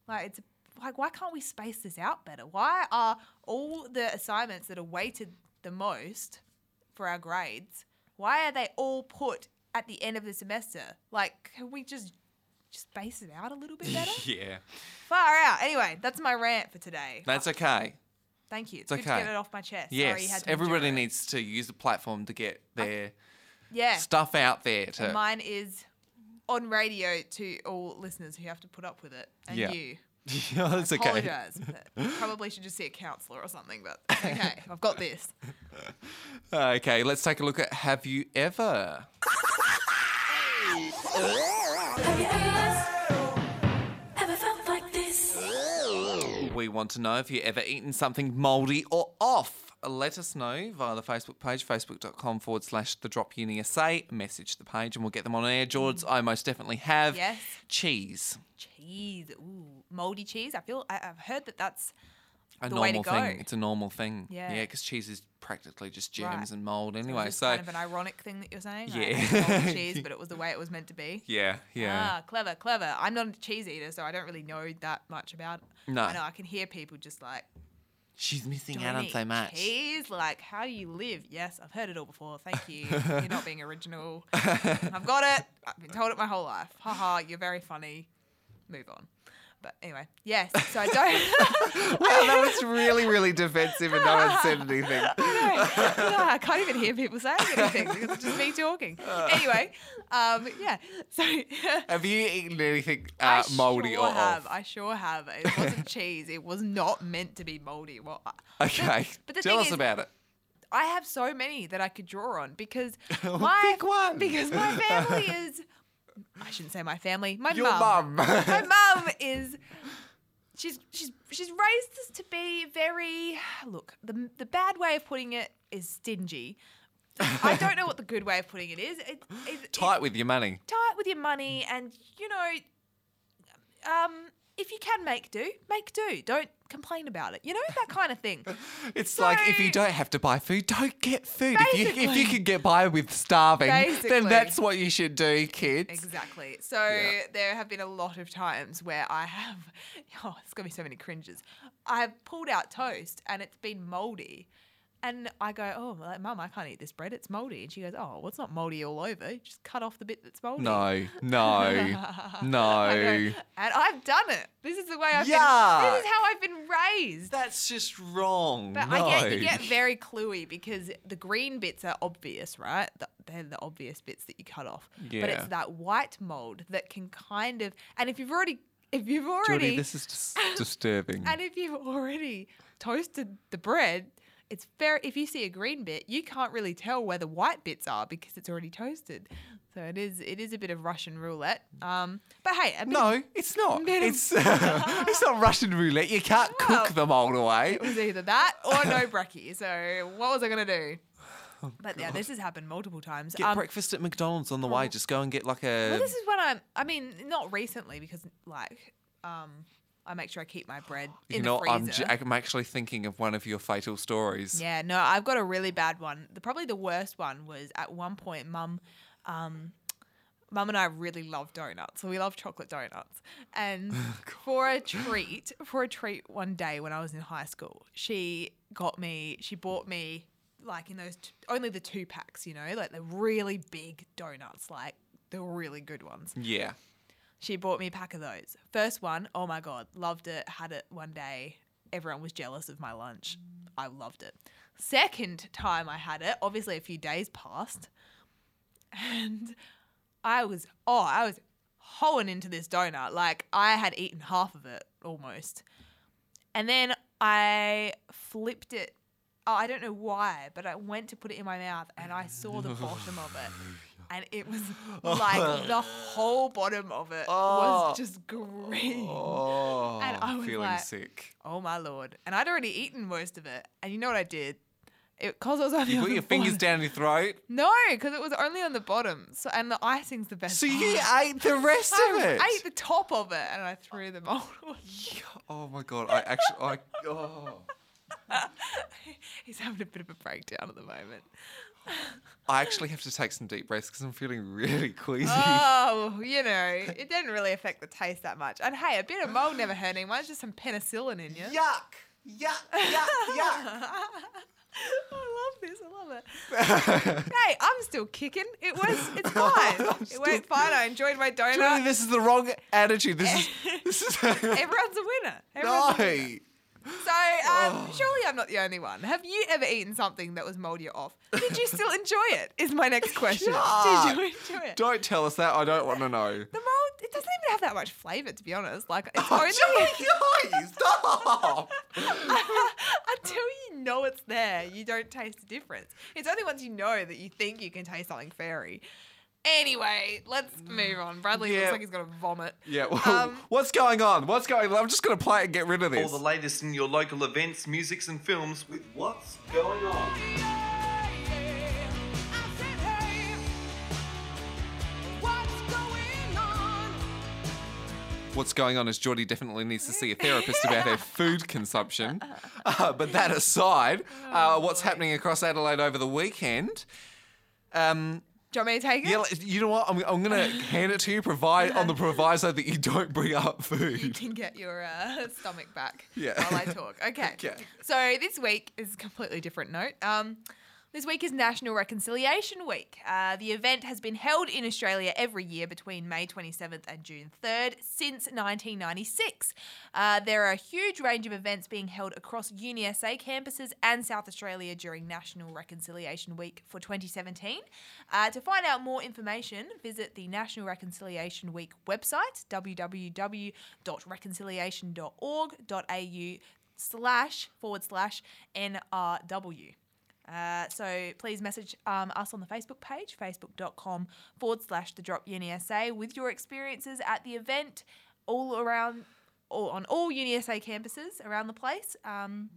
S1: Like it's like why can't we space this out better? Why are all the assignments that are weighted the most for our grades? Why are they all put at the end of the semester? Like can we just just space it out a little bit better?
S2: Yeah.
S1: Far out. Anyway, that's my rant for today.
S2: That's oh, okay.
S1: Thank you. It's,
S2: It's
S1: good to
S2: okay.
S1: get it off my chest. Sorry you had
S2: Yes. Everybody needs to use the platform to get their
S1: yeah.
S2: stuff out there.
S1: And
S2: To
S1: mine is on radio to all listeners who have to put up with it and
S2: Yeah.
S1: you.
S2: yeah, that's okay.
S1: Apologize. but Probably should just see a counsellor or something, but okay. I've got this.
S2: Okay, let's take a look at Have You Ever? We want to know if you ever eaten something mouldy or off. Let us know via the Facebook page, facebook.com forward slash the drop UniSA. Message the page and we'll get them on air. George, I most definitely have.
S1: Yes.
S2: Cheese.
S1: Cheese. Ooh, moldy cheese. I feel I, I've heard that that's
S2: A
S1: the way to
S2: normal
S1: go.
S2: thing. It's a normal thing.
S1: Yeah.
S2: Yeah, because cheese is practically just
S1: Right.
S2: germs and mold
S1: So it's
S2: anyway. So,
S1: kind of an ironic thing that you're saying.
S2: Yeah.
S1: moldy cheese, but it was the way it was meant to be.
S2: yeah, yeah.
S1: Ah, clever, clever. I'm not a cheese eater, so I don't really know that much about it.
S2: No.
S1: I know I can hear people just like
S2: She's missing
S1: "Don't
S2: out on so much.
S1: Cheese, like how do you live? Yes, I've heard it all before. Thank you. you're not being original. I've got it. I've been told it my whole life. Haha, you're very funny. Move on. But anyway, yes. So I don't.
S2: Wow, that was really, really defensive and no one said anything.
S1: No, I can't even hear people saying anything because it's just me talking. Anyway, um, yeah. So
S2: Have you eaten anything
S1: I
S2: uh, moldy
S1: sure
S2: or
S1: have.
S2: off?
S1: I sure have. It wasn't cheese. It was not meant to be moldy. Well,
S2: Okay,
S1: but the
S2: tell
S1: thing
S2: us
S1: is,
S2: about it.
S1: I have so many that I could draw on because my
S2: one.
S1: because my family is. I shouldn't say my family. My
S2: Your
S1: mum. my mum is. She's she's she's raised us to be very look. The the bad way of putting it is stingy. I don't know what the good way of putting it is. It, it,
S2: Tight with your money.
S1: tight with your money and you know um if you can make do make do. Don't complain about it. You know that kind of thing.
S2: It's like if you don't have to buy food, don't get food. If you if you can get by with starving, then that's what you should do, kids.
S1: exactly. So
S2: Yeah.
S1: there have been a lot of times where i have oh it's gonna be so many cringes. I've pulled out toast and it's been moldy and I go, oh, like, mum, I can't eat this bread. It's moldy. And she goes, oh, well, it's not moldy all over. You just cut off the bit that's moldy.
S2: No, no, no.
S1: I go, and I've done it. This is the way I've been. This is how I've been raised.
S2: That's just wrong.
S1: But
S2: no.
S1: I get you get very cluey because the green bits are obvious, right? The, they're the obvious bits that you cut off.
S2: Yeah.
S1: But it's that white mold that can kind of and if you've already if you've already
S2: Jordy, this is just disturbing.
S1: and if you've already toasted the bread, it's very if you see a green bit, you can't really tell where the white bits are because it's already toasted. So it is it is a bit of Russian roulette. Um, but hey, bit of-
S2: no, it's not.
S1: Bit of-
S2: It's it's not Russian roulette. You can't
S1: Well,
S2: cook them all away.
S1: it was either that or no brekkie. So what was I gonna do? But yeah, this has happened multiple times.
S2: Get
S1: Um,
S2: breakfast at McDonald's on the way. Just go and get like a.
S1: Well, this is when I'm. I mean, not recently because like, um, I make sure I keep my bread
S2: You
S1: in
S2: know,
S1: the
S2: I'm,
S1: freezer.
S2: j- I'm actually thinking of one of your fatal stories.
S1: Yeah, no, I've got a really bad one. The, probably the worst one was at one point, mum, um, mum and I really love donuts. So we love chocolate donuts. And for a treat, for a treat one day when I was in high school, she got me, she bought me like in those, t- only the two packs, you know, like the really big donuts, like the really good ones.
S2: Yeah.
S1: She bought me a pack of those. First one, oh my god, loved it. Had it one day. Everyone was jealous of my lunch. I loved it. Second time I had it, obviously a few days passed, and I was oh, I was hoeing into this donut. Like I had eaten half of it almost, and then I flipped it. Oh, I don't know why, but I went to put it in my mouth and I saw the bottom of it. And it was oh. like the whole bottom of it was oh. just green.
S2: Oh,
S1: And I was
S2: feeling
S1: like-
S2: sick.
S1: Oh my lord! And I'd already eaten most of it. And you know what I did? Because it was only
S2: You
S1: on
S2: put your fingers down your throat.
S1: No, because it was only on the bottom. So and the icing's the best.
S2: So you ate the rest of it.
S1: I ate the top of it and I threw them all.
S2: Oh my god! I actually, I oh,
S1: He's having a bit of a breakdown at the moment.
S2: I actually have to take some deep breaths because I'm feeling really queasy.
S1: Oh, you know, it didn't really affect the taste that much. And hey, a bit of mold never hurt anyone. It's just some penicillin in you.
S2: Yuck! Yuck! Yuck! Yuck!
S1: I love this. I love it. hey, I'm still kicking. It was. It's fine. it went fine. I enjoyed my
S2: Julie,
S1: donut.
S2: this is the wrong attitude. This is this is
S1: Everyone's a winner. Everyone's a winner. Um, surely I'm not the only one. Have you ever eaten something that was moldy or off? Did you still enjoy it? Is my next question. Did you enjoy it?
S2: Don't tell us that. I don't want to know.
S1: The mold, it doesn't even have that much flavour, to be honest. Like, it's
S2: Oh,
S1: only
S2: guys, stop!
S1: until you know it's there, you don't taste the difference. It's only once you know that you think you can taste something fairy. Anyway, let's move on. Bradley
S2: Yeah.
S1: looks like he's gonna vomit.
S2: yeah. Well,
S1: Um,
S2: what's going on? What's going? on? I'm just gonna play it and get rid of this.
S5: All
S2: this.
S5: the latest in your local events, musics, and films with what's going on.
S2: What's going on is Jordy definitely needs to see a therapist about her food consumption. Uh, but that aside, uh, what's happening across Adelaide over the weekend? Um,
S1: Do you want me to take it?
S2: yeah, like, you know what? I'm, I'm going to hand it to you, provide on the proviso that you don't bring up food.
S1: you can get your uh, stomach back
S2: Yeah.
S1: while I talk. Okay.
S2: Okay.
S1: So this week is a completely different note. Um, this week is National Reconciliation Week. Uh, the event has been held in Australia every year between May 27th and June 3rd since 1996. Uh, there are a huge range of events being held across UniSA campuses and South Australia during National Reconciliation Week for 2017. Uh, to find out more information, visit the National Reconciliation Week website, www.reconciliation.org.au slash forward slash NRW. Uh, so please message um, us on the Facebook page, facebook.com forward slash the drop UniSA with your experiences at the event all around, all, on all UniSA campuses around the place. Um,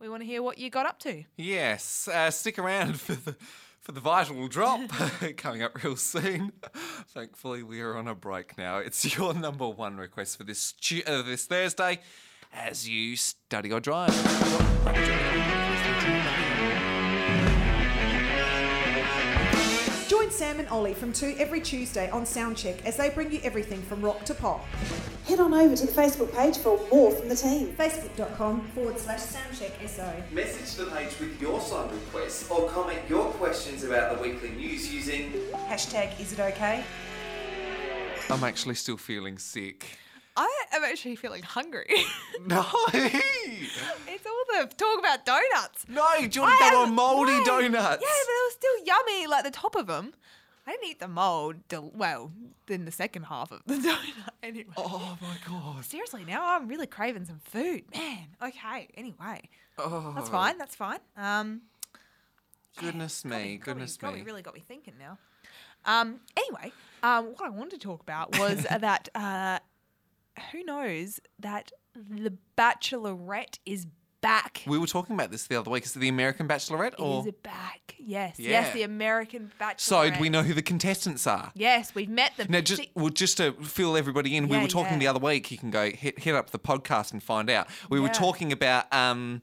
S1: we want to hear what you got up to.
S2: Yes, uh, stick around for the for the vital drop coming up real soon. Thankfully, we are on a break now. It's your number one request for this uh, this Thursday as you study or drive.
S10: Join Sam and Ollie from 2 every Tuesday on Soundcheck as they bring you everything from rock to pop.
S11: Head on over to the Facebook page for more from the team.
S10: Facebook.com forward slash Soundcheck SO.
S5: Message the page with your song requests or comment your questions about the weekly news using
S10: Hashtag is it okay?
S2: I'm actually still feeling sick.
S1: I am actually feeling hungry.
S2: No,
S1: it's all the talk about donuts.
S2: no, Jordan,
S1: I
S2: they were mouldy
S1: wait.
S2: donuts.
S1: Yeah, but they were still yummy, like the top of them. I didn't eat the mold. Del- well, in the second half of the donut, anyway.
S2: Oh my god.
S1: Seriously, now I'm really craving some food, man. Okay, anyway,
S2: Oh,
S1: that's fine. That's fine. Um,
S2: Goodness
S1: got
S2: me,
S1: got
S2: goodness
S1: got
S2: me.
S1: really got me thinking now. Um, anyway, um, what I wanted to talk about was that uh, who knows that the Bachelorette is back.
S2: We were talking about this the other week. Is it the American Bachelorette or?
S1: Is it back? Yes.
S2: Yeah.
S1: Yes, the American Bachelorette.
S2: so do we know who the contestants are?
S1: Yes, we've met them.
S2: Now, just
S1: See-
S2: well, just to fill everybody in, we
S1: Yeah,
S2: were talking
S1: yeah.
S2: the other week. You can go hit, hit up the podcast and find out. We were
S1: Yeah.
S2: talking about um,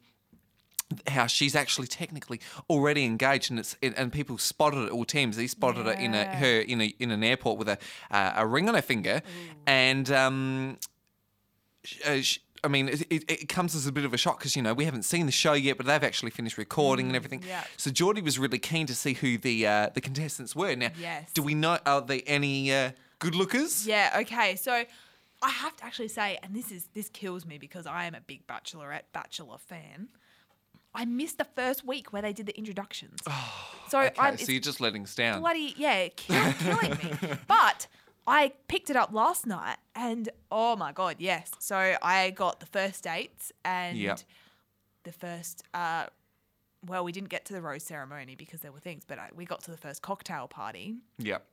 S2: how she's actually technically already engaged, and it's and people spotted it. All teams they spotted it in a her in a in an airport with a uh, a ring on her finger, and um, sh- uh, I mean, it, it, it comes as a bit of a shock because you know we haven't seen the show yet, but they've actually finished recording and everything.
S1: Mm, yeah.
S2: So Jordy was really keen to see who the uh, the contestants were. Now,
S1: Yes.
S2: do we know are there any uh, good lookers?
S1: Yeah, okay. So I have to actually say, and this is this kills me because I am a big Bachelorette Bachelor fan. I missed the first week where they did the introductions. so
S2: Okay,
S1: I'm
S2: so you're just letting stand.
S1: bloody yeah, kill, killing me. But I picked it up last night, and oh my god, yes. So I got the first dates and
S2: Yep.
S1: the first. Uh, well, we didn't get to the rose ceremony because there were things, but I, we got to the first cocktail party
S2: Yep.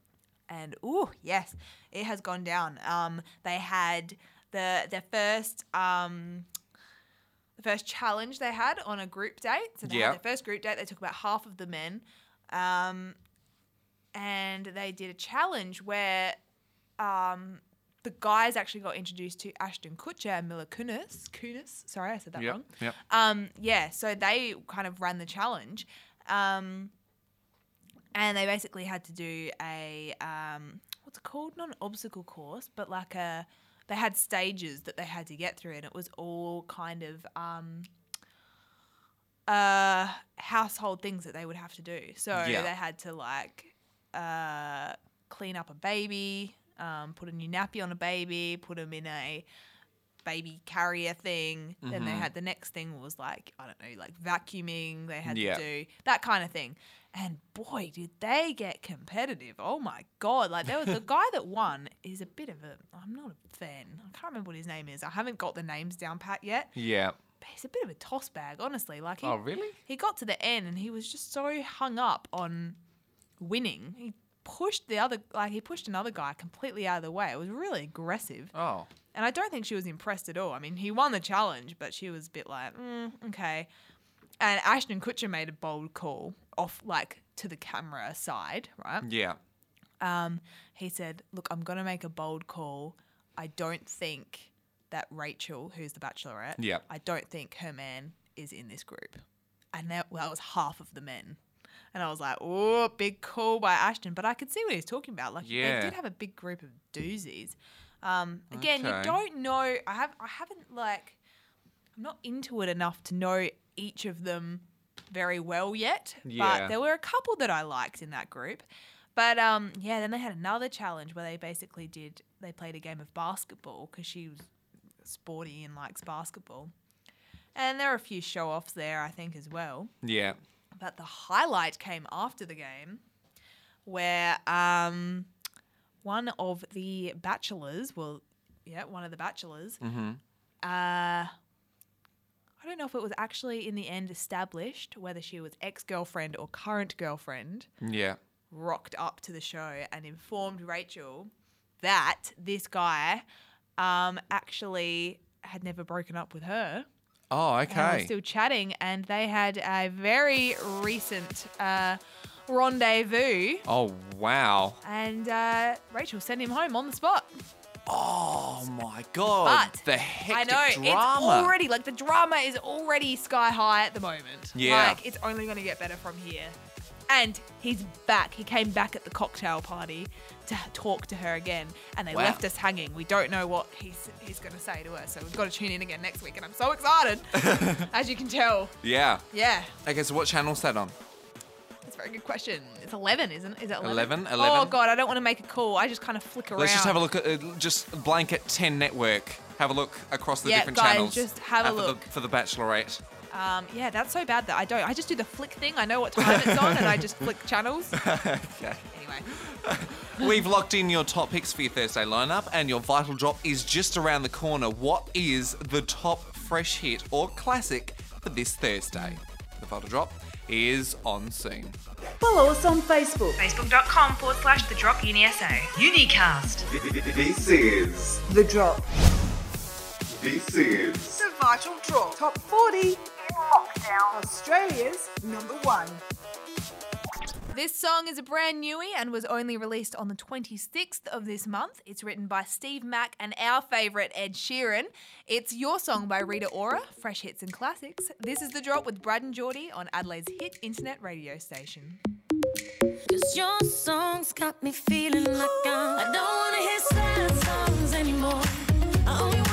S1: and oh yes, it has gone down. Um, they had the their first um, the first challenge they had on a group date. So they
S2: Yeah.
S1: had their first group date. They took about half of the men, um, and they did a challenge where um, the guys actually got introduced to Ashton Kutcher and Mila Kunis. Kunis, sorry, I said that
S2: Yep.
S1: wrong.
S2: Yep.
S1: Um, yeah, so they kind of ran the challenge. Um, and they basically had to do a um, what's it called? Not an obstacle course, but like a they had stages that they had to get through, and it was all kind of um, uh, household things that they would have to do. So
S2: Yeah.
S1: they had to like uh, clean up a baby, um, put a new nappy on a baby, put them in a baby carrier thing. Then they
S2: Mhm.
S1: had the next thing was like I don't know, like vacuuming. They had
S2: Yeah.
S1: to do that kind of thing. And boy, did they get competitive! Oh my god! Like there was the guy that won is a bit of a. I'm not a fan. I can't remember what his name is. I haven't got the names down pat yet.
S2: Yeah.
S1: But he's a bit of a toss bag, honestly. Like he,
S2: Oh, really?
S1: He got to the end and he was just so hung up on winning. He pushed the other, like he pushed another guy completely out of the way. It was really aggressive.
S2: Oh.
S1: And I don't think she was impressed at all. I mean, he won the challenge, but she was a bit like, mm, okay. And Ashton Kutcher made a bold call off, like, to the camera side, right?
S2: Yeah.
S1: Um, he said, look, I'm going to make a bold call. I don't think that Rachel, who's the bachelorette,
S2: Yeah.
S1: I don't think her man is in this group. And that, well, that was half of the men. And I was like, oh, big call by Ashton. But I could see what he's talking about. Like,
S2: Yeah.
S1: they did have a big group of doozies. Um, again,
S2: Okay.
S1: you don't know. I have. I haven't like. I'm not into it enough to know each of them very well yet.
S2: Yeah.
S1: But there were a couple that I liked in that group. But um, yeah, then they had another challenge where they basically did. They played a game of basketball because she was sporty and likes basketball. And there are a few show offs there, I think, as well.
S2: Yeah.
S1: But the highlight came after the game, where um, one of the bachelors, well, yeah, one of the bachelors,
S2: Mm-hmm.
S1: uh, I don't know if it was actually in the end established whether she was ex girlfriend or current girlfriend,
S2: Yeah.
S1: rocked up to the show and informed Rachel that this guy um, actually had never broken up with her.
S2: Oh, okay.
S1: were still chatting, and they had a very recent uh, rendezvous.
S2: Oh, wow.
S1: And uh, Rachel sent him home on the spot.
S2: Oh my god.
S1: But
S2: the
S1: I
S2: hectic
S1: know
S2: drama.
S1: it's already like the drama is already sky high at the moment.
S2: Yeah.
S1: like it's only going to get better from here. And he's back. He came back at the cocktail party to talk to her again, and they
S2: Wow.
S1: left us hanging. We don't know what he's he's going to say to her, so we've got to tune in again next week. And I'm so excited, as you can tell.
S2: yeah.
S1: Yeah,
S2: Okay, so what channel's that on?
S1: that's a very good question. It's 11, isn't it? Is it 11?
S2: 11? 11.
S1: Oh God, I don't want to make a call. I just kind of flick around.
S2: Let's just have a look at uh, just blanket 10 network. Have a look across the
S1: Yeah,
S2: different
S1: guys,
S2: channels.
S1: just have a
S2: uh, for the-
S1: look.
S2: For the, Bachelorette.
S1: Um, yeah, that's so bad that I don't. I just do the flick thing. I know what time it's on, and I just flick channels.
S2: okay.
S1: Anyway,
S2: We've locked in your top picks for your Thursday lineup, and your vital drop is just around the corner. What is the top fresh hit or classic for this Thursday? The vital drop is on soon.
S11: Follow us on Facebook.
S4: Facebook.com forward slash The Drop Uni SA. Unicast.
S5: This is
S11: The Drop.
S5: this is
S10: The Vital Drop. Top 40. Australia's number one.
S1: This song is a brand newie and was only released on the 26th of this month. It's written by Steve Mac and our favourite Ed Sheeran. It's Your Song by Rita Ora, Fresh Hits and Classics. This is The Drop with Brad and Jordy on Adelaide's hit internet radio station.
S12: Cause your songs got me feeling like I'm. I don't wanna hear sad songs anymore.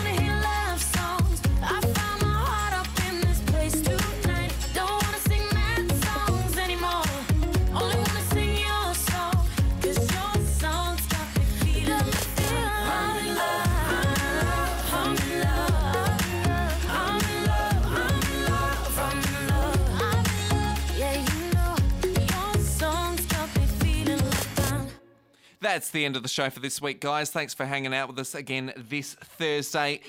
S2: That's the end of the show for this week, guys. Thanks for hanging out with us again this Thursday.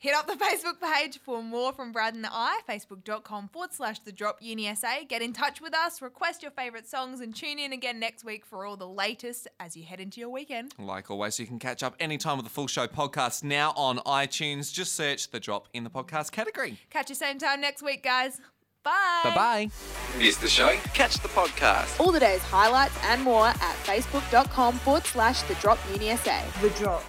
S1: Hit up the Facebook page for more from Brad and the I, facebook.com forward slash the drop uni SA. Get in touch with us, request your favourite songs, and tune in again next week for all the latest as you head into your weekend.
S2: Like always, you can catch up anytime with the full show podcast now on iTunes. Just search the drop in the podcast category.
S1: Catch you same time next week, guys. Bye.
S2: Bye bye.
S5: Missed the show? Catch the podcast.
S13: All the day's highlights and more at facebook.com forward slash the drop uni SA.
S10: The drop.